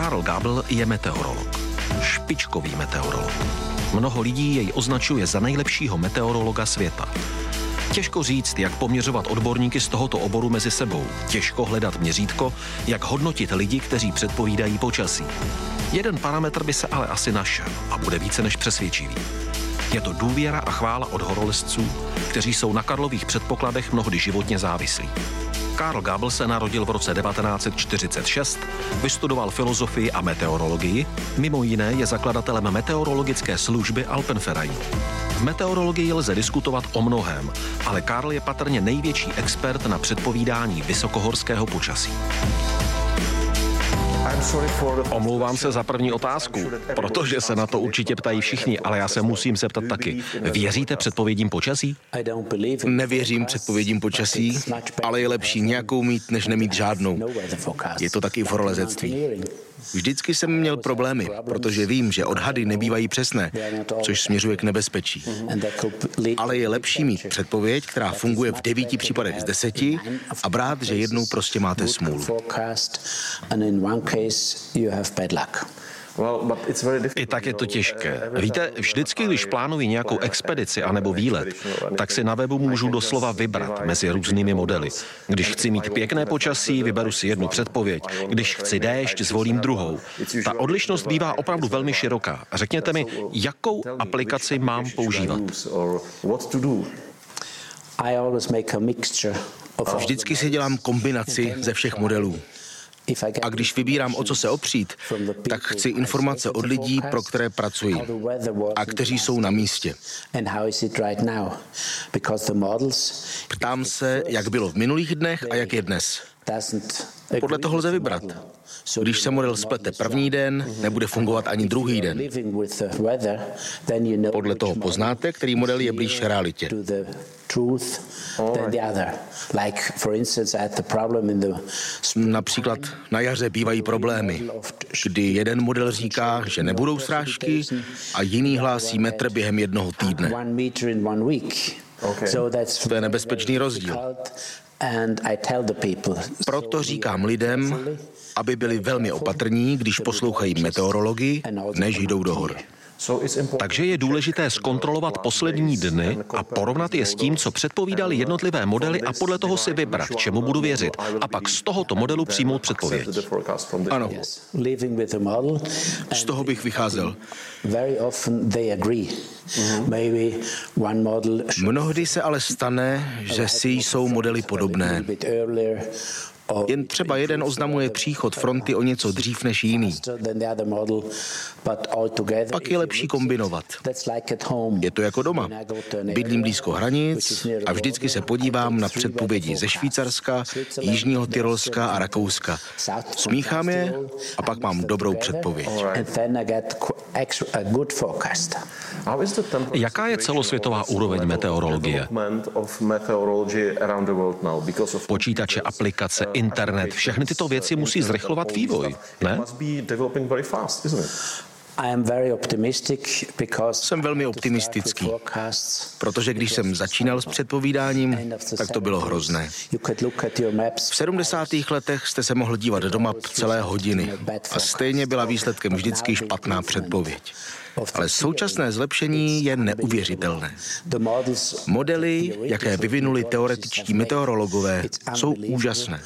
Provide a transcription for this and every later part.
Karl Gabel je meteorolog. Špičkový meteorolog. Mnoho lidí jej označuje za nejlepšího meteorologa světa. Těžko říct, jak poměřovat odborníky z tohoto oboru mezi sebou. Těžko hledat měřítko, jak hodnotit lidi, kteří předpovídají počasí. Jeden parametr by se ale asi našel a bude více než přesvědčivý. Je to důvěra a chvála od horolezců, kteří jsou na Karlových předpokladech mnohdy životně závislí. Karl Gabel se narodil v roce 1946, vystudoval filozofii a meteorologii, mimo jiné je zakladatelem meteorologické služby Alpenverein. V meteorologii lze diskutovat o mnohém, ale Karl je patrně největší expert na předpovídání vysokohorského počasí. Omlouvám se za první otázku, protože se na to určitě ptají všichni, ale já se musím zeptat taky. Věříte předpovědím počasí? Nevěřím předpovědím počasí, ale je lepší nějakou mít, než nemít žádnou. Je to taky v horolezectví. Vždycky jsem měl problémy, protože vím, že odhady nebývají přesné, což směřuje k nebezpečí. Ale je lepší mít předpověď, která funguje v devíti případech z deseti a brát, že jednou prostě máte smůlu. I tak je to těžké. Víte, vždycky, když plánuji nějakou expedici anebo výlet, tak si na webu můžu doslova vybrat mezi různými modely. Když chci mít pěkné počasí, vyberu si jednu předpověď. Když chci déšť, zvolím druhou. Ta odlišnost bývá opravdu velmi široká. Řekněte mi, jakou aplikaci mám používat? Vždycky si dělám kombinaci ze všech modelů. A když vybírám, o co se opřít, tak chci informace od lidí, pro které pracuji a kteří jsou na místě. Ptám se, jak bylo v minulých dnech a jak je dnes. Podle toho lze vybrat. Když se model splete první den, nebude fungovat ani druhý den. Podle toho poznáte, který model je blíž realitě. Například na jaře bývají problémy, kdy jeden model říká, že nebudou srážky a jiný hlásí metr během jednoho týdne. To je nebezpečný rozdíl. Proto říkám lidem, aby byli velmi opatrní, když poslouchají meteorologii, než jdou do hor. Takže je důležité zkontrolovat poslední dny a porovnat je s tím, co předpovídali jednotlivé modely a podle toho si vybrat, čemu budu věřit. A pak z tohoto modelu přijmout předpověď. Ano. Z toho bych vycházel. Mnohdy se ale stane, že si jsou modely podobné. Jen třeba jeden oznamuje příchod fronty o něco dřív než jiný. Pak je lepší kombinovat. Je to jako doma. Bydlím blízko hranic a vždycky se podívám na předpovědi ze Švýcarska, Jižního Tyrolska a Rakouska. Smíchám je a pak mám dobrou předpověď. Jaká je celosvětová úroveň meteorologie? Počítače, aplikace, internet, všechny tyto věci musí zrychlovat vývoj, ne? Jsem velmi optimistický, protože když jsem začínal s předpovídáním, tak to bylo hrozné. V 70. letech jste se mohl dívat do map celé hodiny a stejně byla výsledkem vždycky špatná předpověď. Ale současné zlepšení je neuvěřitelné. Modely, jaké vyvinuli teoretičtí meteorologové, jsou úžasné.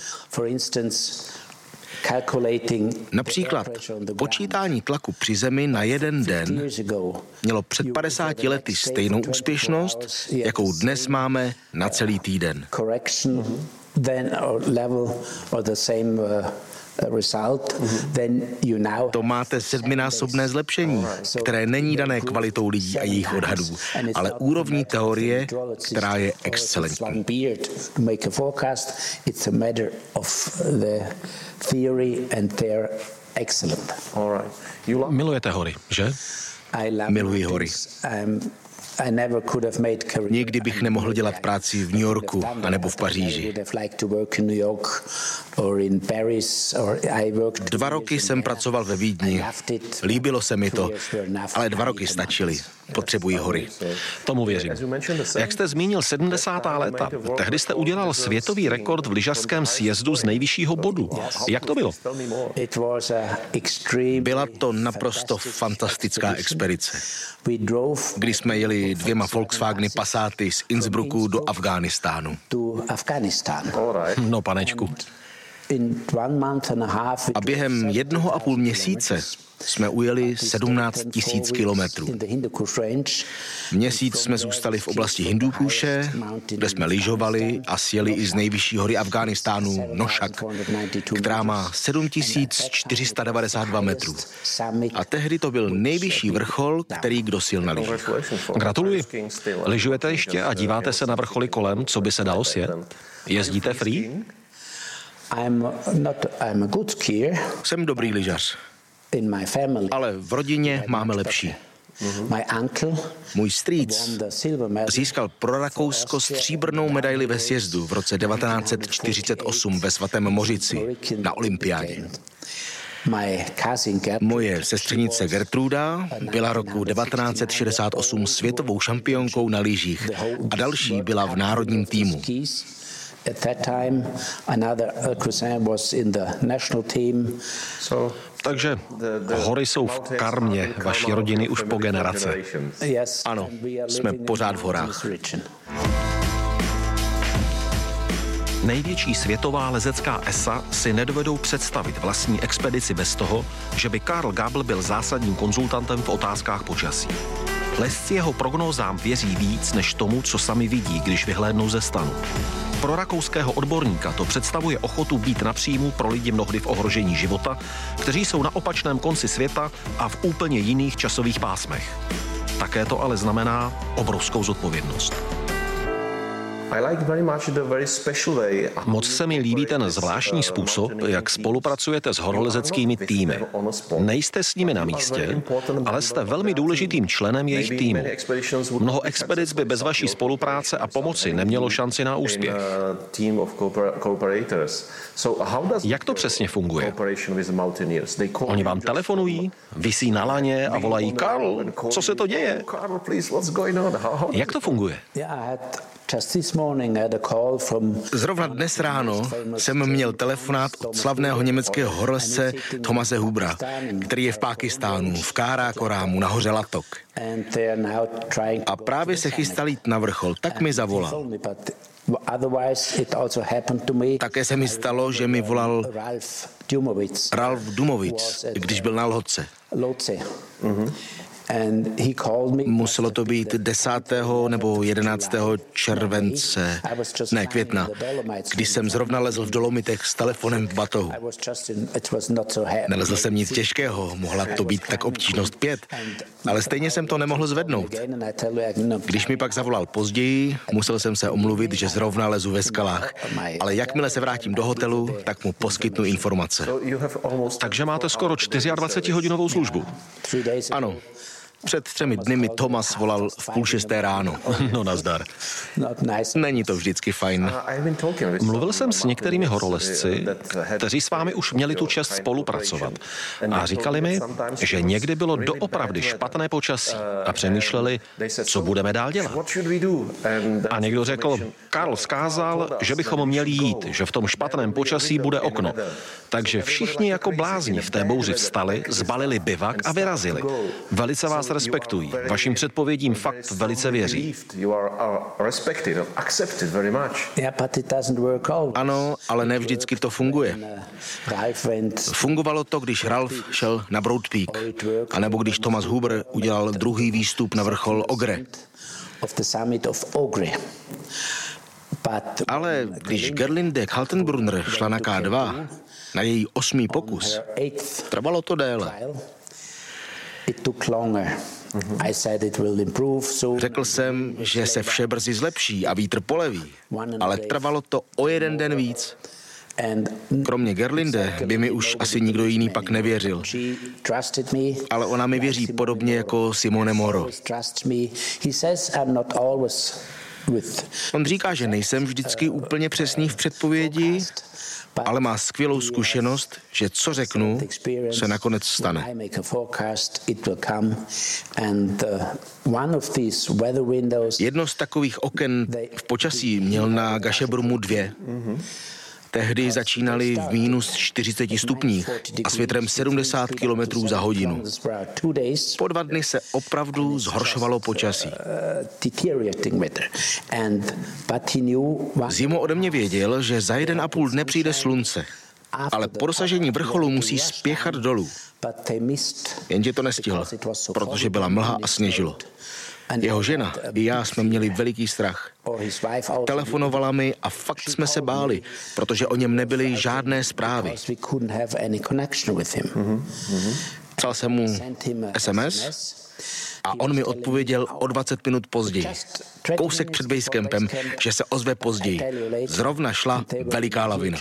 Například počítání tlaku při Zemi na jeden den mělo před 50 lety stejnou úspěšnost, jakou dnes máme na celý týden. To máte sedminásobné zlepšení, které není dané kvalitou lidí a jejich odhadů, ale úrovní teorie, která je excelentní. Milujete hory, že? Miluji hory. Nikdy bych nemohl dělat práci v New Yorku anebo v Paříži. Dva roky jsem pracoval ve Vídni. Líbilo se mi to, ale dva roky stačily. Potřebuji hory. Tomu věřím. Jak jste zmínil 70. léta, tehdy jste udělal světový rekord v lyžařském sjezdu z nejvyššího bodu. Jak to bylo? Byla to naprosto fantastická expedice. Když jsme jeli dvěma Volkswageny Passaty z Innsbrucku do Afghánistánu. No, panečku. A během jednoho a půl měsíce jsme ujeli 17 tisíc kilometrů. Měsíc jsme zůstali v oblasti Hindukuše, kde jsme lyžovali a sjeli i z nejvyšší hory Afghánistánu Nošak, která má 7492 metrů. A tehdy to byl nejvyšší vrchol, který kdo sil na lyžích. Gratuluji. Lyžujete ještě a díváte se na vrcholy kolem, co by se dalo sjet? Jezdíte free? I'm not, I'm a good skier. Jsem dobrý lyžař. Ale v rodině máme lepší. Můj strýc získal pro Rakousko stříbrnou medaili ve sjezdu v roce 1948 ve Svatém Mořici na olympiádě. Moje sestřenice Gertruda byla roku 1968 světovou šampionkou na lyžích a další byla v národním týmu. At that time, another cousin was in the national team. So takže hory jsou v karmě vaší rodiny už po generace. Ano, jsme pořád v horách. Největší světová lezecká ESA si nedovedou představit vlastní expedici bez toho, že by Karl Gabel byl zásadním konzultantem v otázkách počasí. Lesci jeho prognózám věří víc než tomu, co sami vidí, když vyhlédnou ze stanu. Pro rakouského odborníka to představuje ochotu být na příjmu pro lidi mnohdy v ohrožení života, kteří jsou na opačném konci světa a v úplně jiných časových pásmech. Také to ale znamená obrovskou zodpovědnost. Moc se mi líbí ten zvláštní způsob, jak spolupracujete s horolezeckými týmy. Nejste s nimi na místě, ale jste velmi důležitým členem jejich týmu. Mnoho expedic by bez vaší spolupráce a pomoci nemělo šanci na úspěch. Jak to přesně funguje? Oni vám telefonují, vysí na laně a volají Karl, co se to děje? Jak to funguje? Zrovna dnes ráno jsem měl telefonát od slavného německého horlesce Tomase Hubra, který je v Pákistánu, v Kára Korámu, na hoře Latok. A právě se chystal jít na vrchol, tak mi zavolal. Také se mi stalo, že mi volal Ralf Dumovic, když byl na Lhodce. Mm-hmm. Muselo to být 10. nebo 11. července, ne května, když jsem zrovna lezl v Dolomitech s telefonem v batohu. Nelezl jsem nic těžkého, mohla to být tak obtížnost pět, ale stejně jsem to nemohl zvednout. Když mi pak zavolal později, musel jsem se omluvit, že zrovna lezu ve skalách, ale jakmile se vrátím do hotelu, tak mu poskytnu informace. Takže máte skoro 24-hodinovou službu. Ano, před třemi dny mi Thomas volal v půl šesté ráno. No nazdar. Není to vždycky fajn. Mluvil jsem s některými horolezci, kteří s vámi už měli tu čest spolupracovat. A říkali mi, že někdy bylo doopravdy špatné počasí a přemýšleli, co budeme dál dělat. A někdo řekl, Karl skázal, že bychom měli jít, že v tom špatném počasí bude okno. Takže všichni jako blázni v té bouři vstali, zbalili bivak a vyrazili. Velice vás respektují. Vašim předpovědím fakt velice věří. Ano, ale ne vždycky to funguje. Fungovalo to, když Ralf šel na Broad Peak, anebo když Thomas Huber udělal druhý výstup na vrchol Ogre. Ale když Gerlinde Kaltenbrunner šla na K2, na její osmý pokus, trvalo to déle. Řekl jsem, že se vše brzy zlepší a vítr poleví, ale trvalo to o jeden den víc. Kromě Gerlinde by mi už asi nikdo jiný pak nevěřil. Ale ona mi věří podobně jako Simone Moro. On říká, že nejsem vždycky úplně přesný v předpovědi, ale má skvělou zkušenost, že co řeknu, se nakonec stane. Jedno z takových oken v počasí měl na Gašebrumu dvě. Tehdy začínali v minus 40 stupních a s větrem 70 km za hodinu. Po dva dny se opravdu zhoršovalo počasí. Zimo ode mě věděl, že za jeden a půl dne přijde slunce, ale po dosažení vrcholu musí spěchat dolů. Jenže to nestihl, protože byla mlha a sněžilo. Jeho žena i já jsme měli veliký strach. Telefonovala mi a fakt jsme se báli, protože o něm nebyly žádné zprávy. Psal jsem mu SMS a on mi odpověděl o 20 minut později. Kousek před basecampem, že se ozve později. Zrovna šla veliká lavina.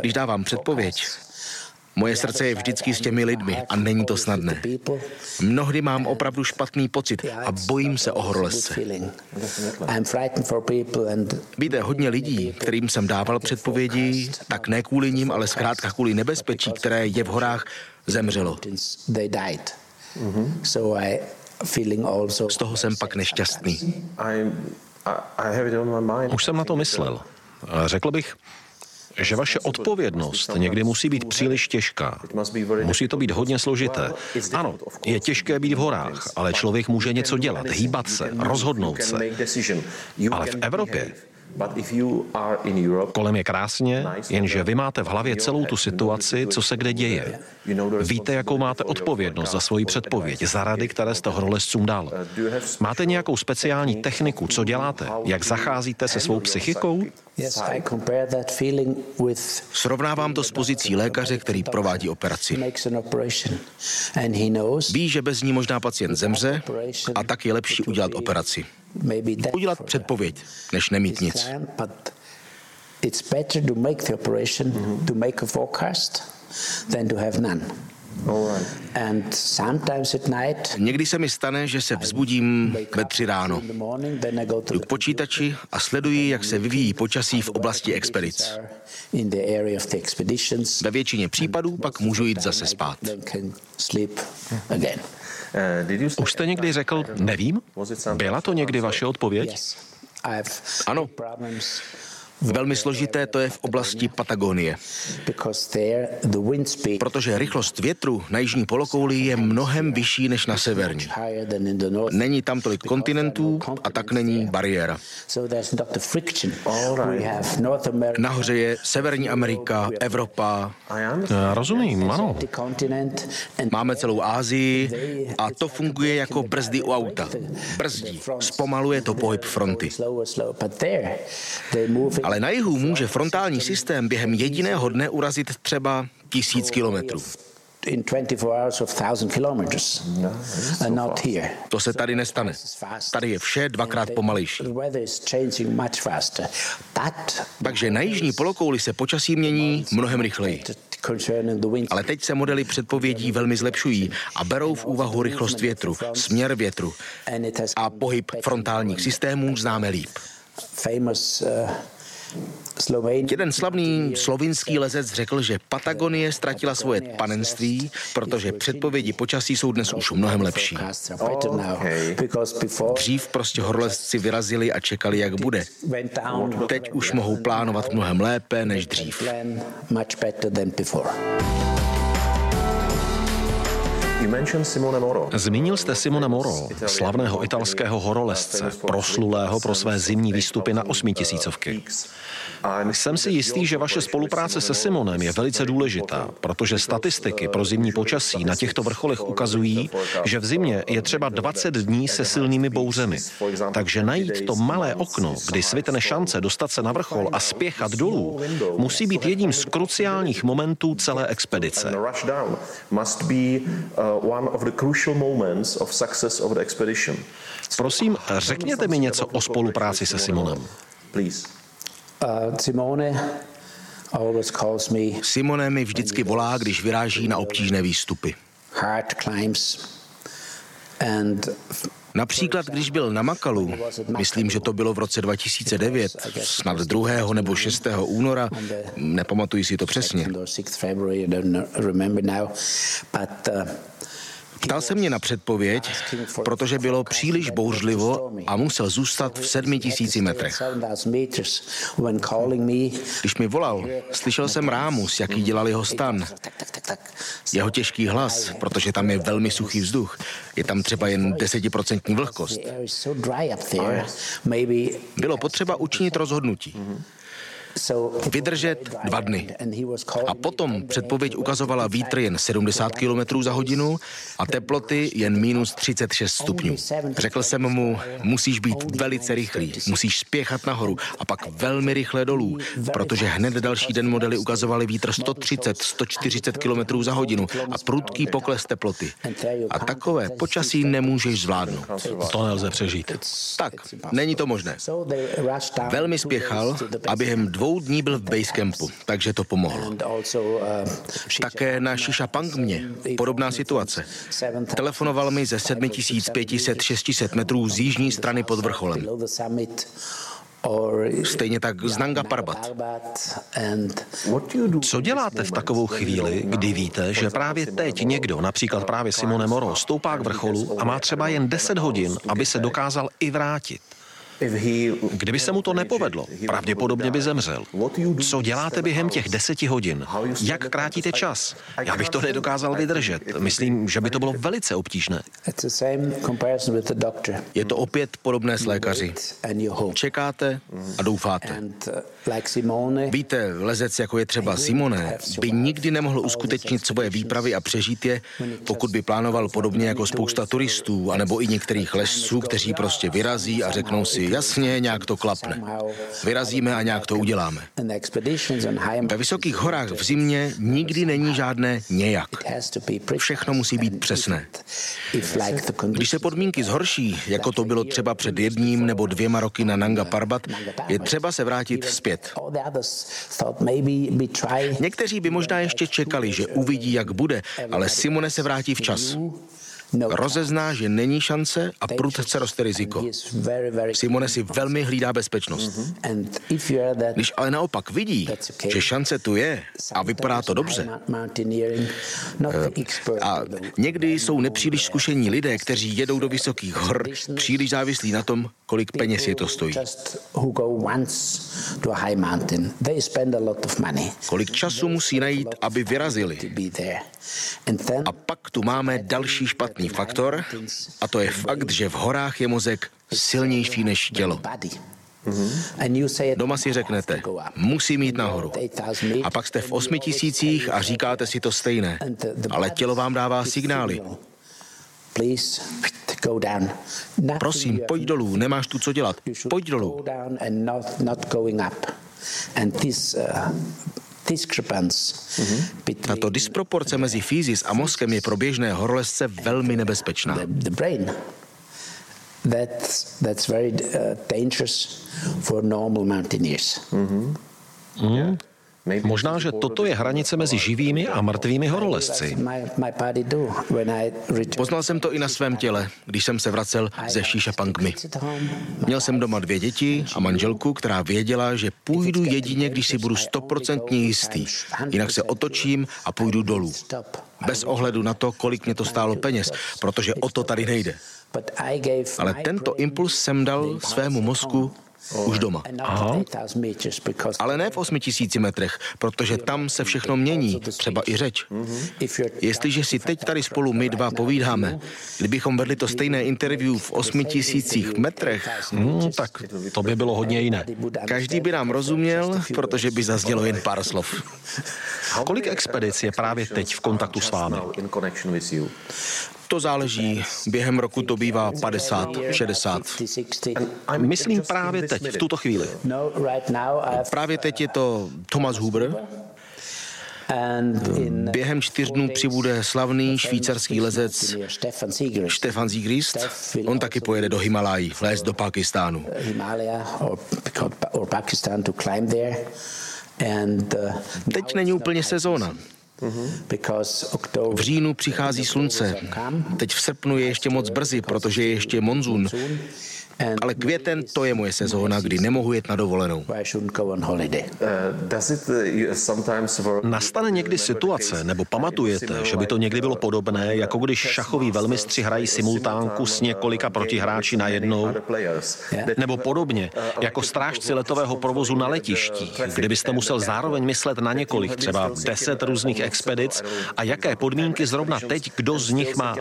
Když dávám předpověď, Moje srdce je vždycky s těmi lidmi a není to snadné. Mnohdy mám opravdu špatný pocit a bojím se o horolezce. Víte, hodně lidí, kterým jsem dával předpovědi, tak ne kvůli ním, ale zkrátka kvůli nebezpečí, které je v horách, zemřelo. Z toho jsem pak nešťastný. Už jsem na to myslel. Řekl bych, že vaše odpovědnost někdy musí být příliš těžká. Musí to být hodně složité. Ano, je těžké být v horách, ale člověk může něco dělat, hýbat se, rozhodnout se. Ale v Evropě Kolem je krásně, jenže vy máte v hlavě celou tu situaci, co se kde děje. Víte, jakou máte odpovědnost za svoji předpověď, za rady, které jste horolezcům dal. Máte nějakou speciální techniku, co děláte? Jak zacházíte se svou psychikou? Srovnávám to s pozicí lékaře, který provádí operaci. Ví, že bez ní možná pacient zemře a tak je lepší udělat operaci. Udělat předpověď, než nemít nic. It's better to make the operation, to make a forecast, than to have none. Někdy se mi stane, že se vzbudím ve tři ráno. Jdu k počítači a sleduji, jak se vyvíjí počasí v oblasti expedic. Ve většině případů pak můžu jít zase spát. Už jste někdy řekl, nevím? Byla to někdy vaše odpověď? Ano. Velmi složité to je v oblasti Patagonie, protože rychlost větru na jižní polokouli je mnohem vyšší než na severní. Není tam tolik kontinentů a tak není bariéra. Nahoře je Severní Amerika, Evropa. Já rozumím, ano. Máme celou Ázii a to funguje jako brzdy u auta. Brzdí, zpomaluje to pohyb fronty. Ale na jihu může frontální systém během jediného dne urazit třeba tisíc kilometrů. To se tady nestane. Tady je vše dvakrát pomalejší. Takže na jižní polokouli se počasí mění mnohem rychleji. Ale teď se modely předpovědí velmi zlepšují a berou v úvahu rychlost větru, směr větru a pohyb frontálních systémů známe líp. Jeden slavný slovinský lezec řekl, že Patagonie ztratila svoje panenství, protože předpovědi počasí jsou dnes už mnohem lepší. Dřív prostě horolezci vyrazili a čekali, jak bude. Teď už mohou plánovat mnohem lépe než dřív. Zmínil jste Simone Moro, slavného italského horolezce, proslulého pro své zimní výstupy na osmitisícovky. Jsem si jistý, že vaše spolupráce se Simonem je velice důležitá, protože statistiky pro zimní počasí na těchto vrcholech ukazují, že v zimě je třeba 20 dní se silnými bouřemi. Takže najít to malé okno, kdy svitne šance dostat se na vrchol a spěchat dolů, musí být jedním z kruciálních momentů celé expedice. Prosím, řekněte mi něco o spolupráci se Simonem. Please. Uh, Simone Simone mi vždycky volá, když vyráží na obtížné výstupy. Například, když byl na Makalu, myslím, že to bylo v roce 2009, snad 2. nebo 6. února, nepamatuji si to přesně. Ptal se mě na předpověď, protože bylo příliš bouřlivo a musel zůstat v sedmi tisíci metrech. Když mi volal, slyšel jsem rámus, jaký dělal jeho stan. Jeho těžký hlas, protože tam je velmi suchý vzduch. Je tam třeba jen desetiprocentní vlhkost. Bylo potřeba učinit rozhodnutí vydržet dva dny. A potom předpověď ukazovala vítr jen 70 km za hodinu a teploty jen minus 36 stupňů. Řekl jsem mu, musíš být velice rychlý, musíš spěchat nahoru a pak velmi rychle dolů, protože hned další den modely ukazovaly vítr 130-140 km za hodinu a prudký pokles teploty. A takové počasí nemůžeš zvládnout. To nelze přežít. Tak, není to možné. Velmi spěchal a během dvou dvou dní byl v Basecampu, takže to pomohlo. Uh, Také na Shisha Pang mě. Podobná situace. Telefonoval mi ze 7500-600 metrů z jižní strany pod vrcholem. Stejně tak z Nanga Parbat. Co děláte v takovou chvíli, kdy víte, že právě teď někdo, například právě Simone Moro, stoupá k vrcholu a má třeba jen 10 hodin, aby se dokázal i vrátit? Kdyby se mu to nepovedlo, pravděpodobně by zemřel. Co děláte během těch deseti hodin? Jak krátíte čas? Já bych to nedokázal vydržet. Myslím, že by to bylo velice obtížné. Je to opět podobné s lékaři. Čekáte a doufáte. Víte, lezec jako je třeba Simone by nikdy nemohl uskutečnit svoje výpravy a přežít je, pokud by plánoval podobně jako spousta turistů, anebo i některých lesců, kteří prostě vyrazí a řeknou si, jasně, nějak to klapne. Vyrazíme a nějak to uděláme. Ve vysokých horách v zimě nikdy není žádné nějak. Všechno musí být přesné. Když se podmínky zhorší, jako to bylo třeba před jedním nebo dvěma roky na Nanga Parbat, je třeba se vrátit zpět. Někteří by možná ještě čekali, že uvidí, jak bude, ale Simone se vrátí včas. Rozezná, že není šance a prudce roste riziko. Simone si velmi hlídá bezpečnost. Mm-hmm. Když ale naopak vidí, že šance tu je a vypadá to dobře, eh, a někdy jsou nepříliš zkušení lidé, kteří jedou do vysokých hor, příliš závislí na tom, kolik peněz je to stojí. Kolik času musí najít, aby vyrazili. A pak tu máme další špatný faktor, a to je fakt, že v horách je mozek silnější než tělo. Doma si řeknete, musím jít nahoru. A pak jste v osmi tisících a říkáte si to stejné. Ale tělo vám dává signály. Prosím, pojď dolů, nemáš tu co dělat. Pojď dolů. Tato disproporce mezi fyzis a mozkem je pro běžné horolezce velmi nebezpečná. That's, that's very uh, dangerous for normal mountaineers. Mm-hmm. Mm. Možná, že toto je hranice mezi živými a mrtvými horolezci. Poznal jsem to i na svém těle, když jsem se vracel ze Pangmi. Měl jsem doma dvě děti a manželku, která věděla, že půjdu jedině, když si budu stoprocentně jistý. Jinak se otočím a půjdu dolů. Bez ohledu na to, kolik mě to stálo peněz, protože o to tady nejde. Ale tento impuls jsem dal svému mozku už doma. Aha. Ale ne v 8000 metrech, protože tam se všechno mění, třeba i řeč. Jestliže si teď tady spolu my dva povídáme, kdybychom vedli to stejné interview v 8000 metrech, hmm, tak to by bylo hodně jiné. Každý by nám rozuměl, protože by zaznělo jen pár slov. Kolik expedic je právě teď v kontaktu s vámi? To záleží. Během roku to bývá 50, 60. Myslím právě teď, v tuto chvíli. Právě teď je to Thomas Huber, Během čtyř dnů přibude slavný švýcarský lezec Stefan Siegrist. On taky pojede do Himalají, lézt do Pakistánu. Teď není úplně sezóna. V říjnu přichází slunce. Teď v srpnu je ještě moc brzy, protože je ještě monzun. Ale květen to je moje sezóna, kdy nemohu jet na dovolenou. Nastane někdy situace, nebo pamatujete, že by to někdy bylo podobné, jako když šachoví velmistři hrají simultánku s několika protihráči na jednou? Nebo podobně, jako strážci letového provozu na letišti, kdybyste musel zároveň myslet na několik, třeba deset různých expedic a jaké podmínky zrovna teď, kdo z nich má.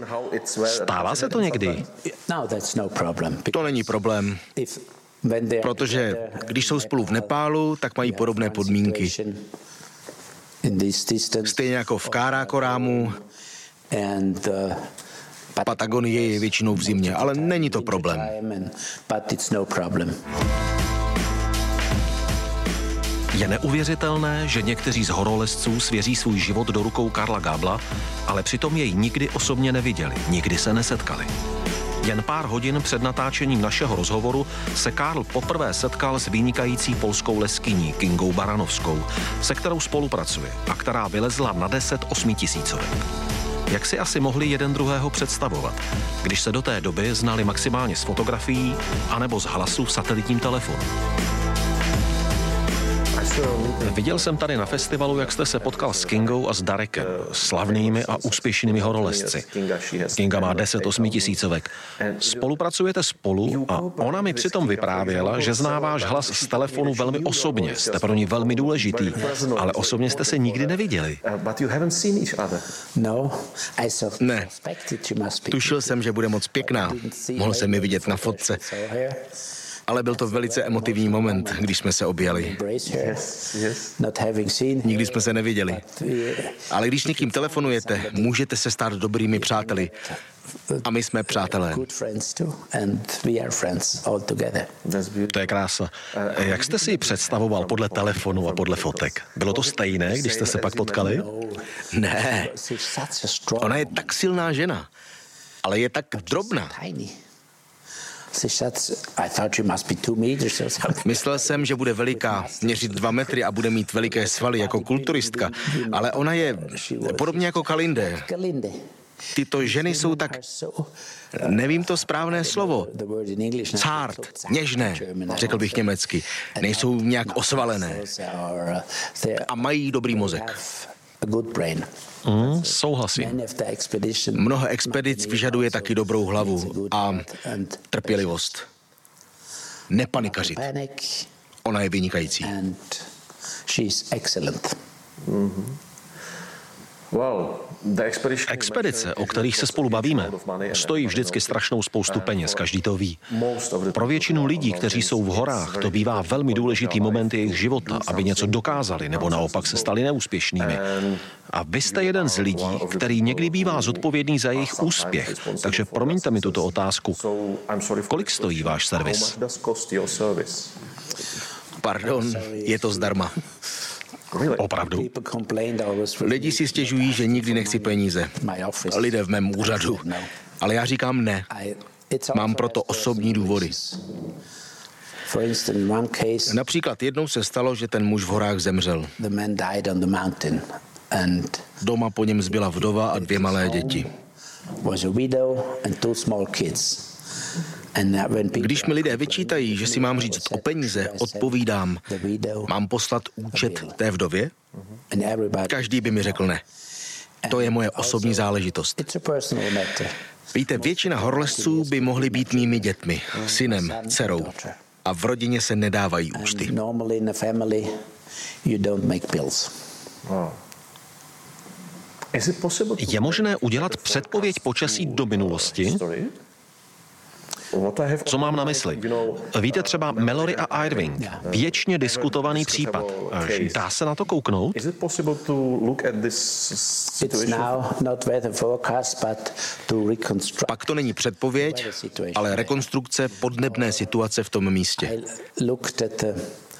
Stává se to někdy? To není problém, protože když jsou spolu v Nepálu, tak mají podobné podmínky. Stejně jako v Kárákorámu, Patagonie je většinou v zimě, ale není to problém. Je neuvěřitelné, že někteří z horolezců svěří svůj život do rukou Karla Gábla, ale přitom jej nikdy osobně neviděli, nikdy se nesetkali. Jen pár hodin před natáčením našeho rozhovoru se Karl poprvé setkal s vynikající polskou leskyní Kingou Baranovskou, se kterou spolupracuje a která vylezla na 10 osmitisícovek. Jak si asi mohli jeden druhého představovat, když se do té doby znali maximálně z fotografií anebo z hlasu v satelitním telefonu? Viděl jsem tady na festivalu, jak jste se potkal s Kingou a s Darekem, slavnými a úspěšnými horolezci. Kinga má 10 osmitisícovek. Spolupracujete spolu a ona mi přitom vyprávěla, že zná váš hlas z telefonu velmi osobně, jste pro ní velmi důležitý, ale osobně jste se nikdy neviděli. Ne. Tušil jsem, že bude moc pěkná. Mohl jsem mi vidět na fotce ale byl to velice emotivní moment, když jsme se objali. Nikdy jsme se neviděli. Ale když někým telefonujete, můžete se stát dobrými přáteli. A my jsme přátelé. To je krása. Jak jste si ji představoval podle telefonu a podle fotek? Bylo to stejné, když jste se pak potkali? Ne. Ona je tak silná žena, ale je tak drobná. Myslel jsem, že bude veliká, měřit dva metry a bude mít veliké svaly jako kulturistka, ale ona je podobně jako Kalinde. Tyto ženy jsou tak, nevím to správné slovo, cárt, něžné, řekl bych německy. Nejsou nějak osvalené a mají dobrý mozek. Mm, souhlasím. Mnoho expedic vyžaduje taky dobrou hlavu a trpělivost. Nepanikařit. Ona je vynikající. Mm-hmm. Expedice, o kterých se spolu bavíme, stojí vždycky strašnou spoustu peněz, každý to ví. Pro většinu lidí, kteří jsou v horách, to bývá velmi důležitý moment jejich života, aby něco dokázali nebo naopak se stali neúspěšnými. A vy jste jeden z lidí, který někdy bývá zodpovědný za jejich úspěch. Takže promiňte mi tuto otázku. Kolik stojí váš servis? Pardon, je to zdarma. Opravdu? Lidi si stěžují, že nikdy nechci peníze. Lidé v mém úřadu. Ale já říkám ne. Mám proto osobní důvody. Například jednou se stalo, že ten muž v horách zemřel. Doma po něm zbyla vdova a dvě malé děti. Když mi lidé vyčítají, že si mám říct o peníze, odpovídám, mám poslat účet té vdově? Každý by mi řekl ne. To je moje osobní záležitost. Víte, většina horlesců by mohli být mými dětmi, synem, dcerou. A v rodině se nedávají účty. Je možné udělat předpověď počasí do minulosti? Co mám na mysli? Víte třeba Mallory a Irving, věčně diskutovaný případ. Dá se na to kouknout? Pak to není předpověď, ale rekonstrukce podnebné situace v tom místě.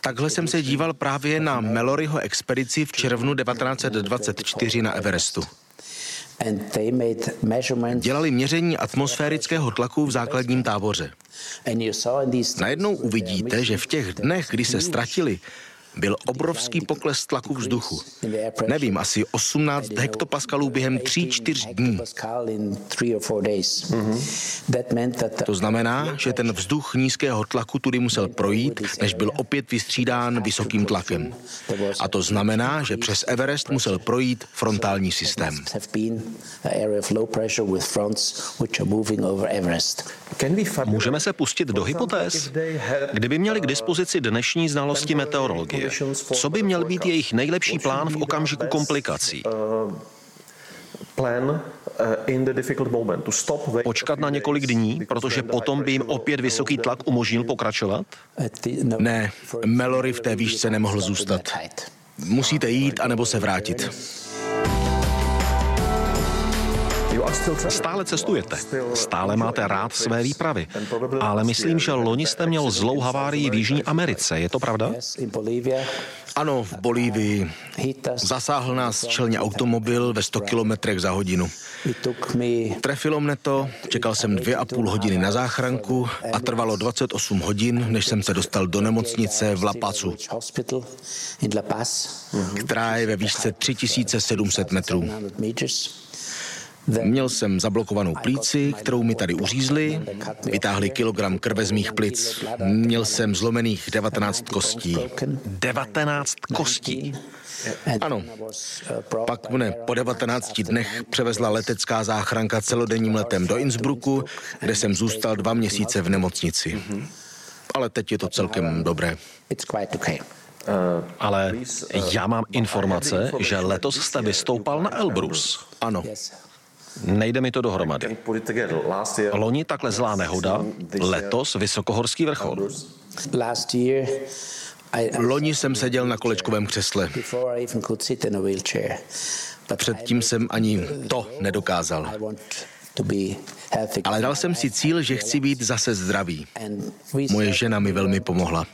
Takhle jsem se díval právě na Malloryho expedici v červnu 1924 na Everestu. Dělali měření atmosférického tlaku v základním táboře. Najednou uvidíte, že v těch dnech, kdy se ztratili, byl obrovský pokles tlaku vzduchu. Nevím, asi 18 hektopaskalů během 3-4 dní. To znamená, že ten vzduch nízkého tlaku tudy musel projít, než byl opět vystřídán vysokým tlakem. A to znamená, že přes Everest musel projít frontální systém. Můžeme se pustit do hypotéz? Kdyby měli k dispozici dnešní znalosti meteorologie, co by měl být jejich nejlepší plán v okamžiku komplikací? Počkat na několik dní, protože potom by jim opět vysoký tlak umožnil pokračovat? Ne, Melory v té výšce nemohl zůstat. Musíte jít anebo se vrátit. Stále cestujete, stále máte rád své výpravy, ale myslím, že loni jste měl zlou havárii v Jižní Americe, je to pravda? Ano, v Bolívii. Zasáhl nás čelně automobil ve 100 kilometrech za hodinu. Trefilo mne to, čekal jsem dvě a půl hodiny na záchranku a trvalo 28 hodin, než jsem se dostal do nemocnice v La Pazu, která je ve výšce 3700 metrů. Měl jsem zablokovanou plíci, kterou mi tady uřízli, vytáhli kilogram krve z mých plic. Měl jsem zlomených 19 kostí. 19 kostí? Ano. Pak mne po 19 dnech převezla letecká záchranka celodenním letem do Innsbrucku, kde jsem zůstal dva měsíce v nemocnici. Ale teď je to celkem dobré. Ale já mám informace, že letos jste vystoupal na Elbrus. Ano. Nejde mi to dohromady. Loni takhle zlá nehoda, letos vysokohorský vrchol. Loni jsem seděl na kolečkovém křesle. Předtím jsem ani to nedokázal. Ale dal jsem si cíl, že chci být zase zdravý. Moje žena mi velmi pomohla.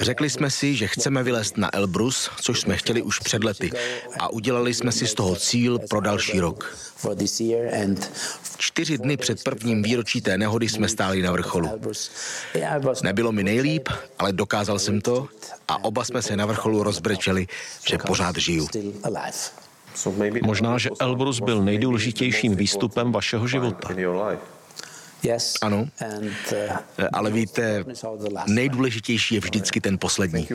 Řekli jsme si, že chceme vylézt na Elbrus, což jsme chtěli už před lety a udělali jsme si z toho cíl pro další rok. Čtyři dny před prvním výročí té nehody jsme stáli na vrcholu. Nebylo mi nejlíp, ale dokázal jsem to a oba jsme se na vrcholu rozbrečeli, že pořád žiju. Možná, že Elbrus byl nejdůležitějším výstupem vašeho života. Ano, uh, ale víte, nejdůležitější je vždycky ten poslední.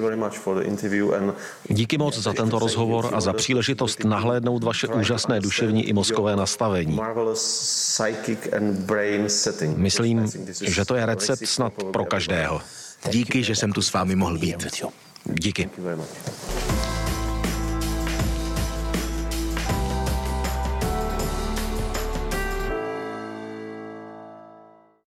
Díky moc za tento rozhovor a za příležitost nahlédnout vaše úžasné duševní i mozkové nastavení. Myslím, že to je recept snad pro každého. Díky, že jsem tu s vámi mohl být. Díky.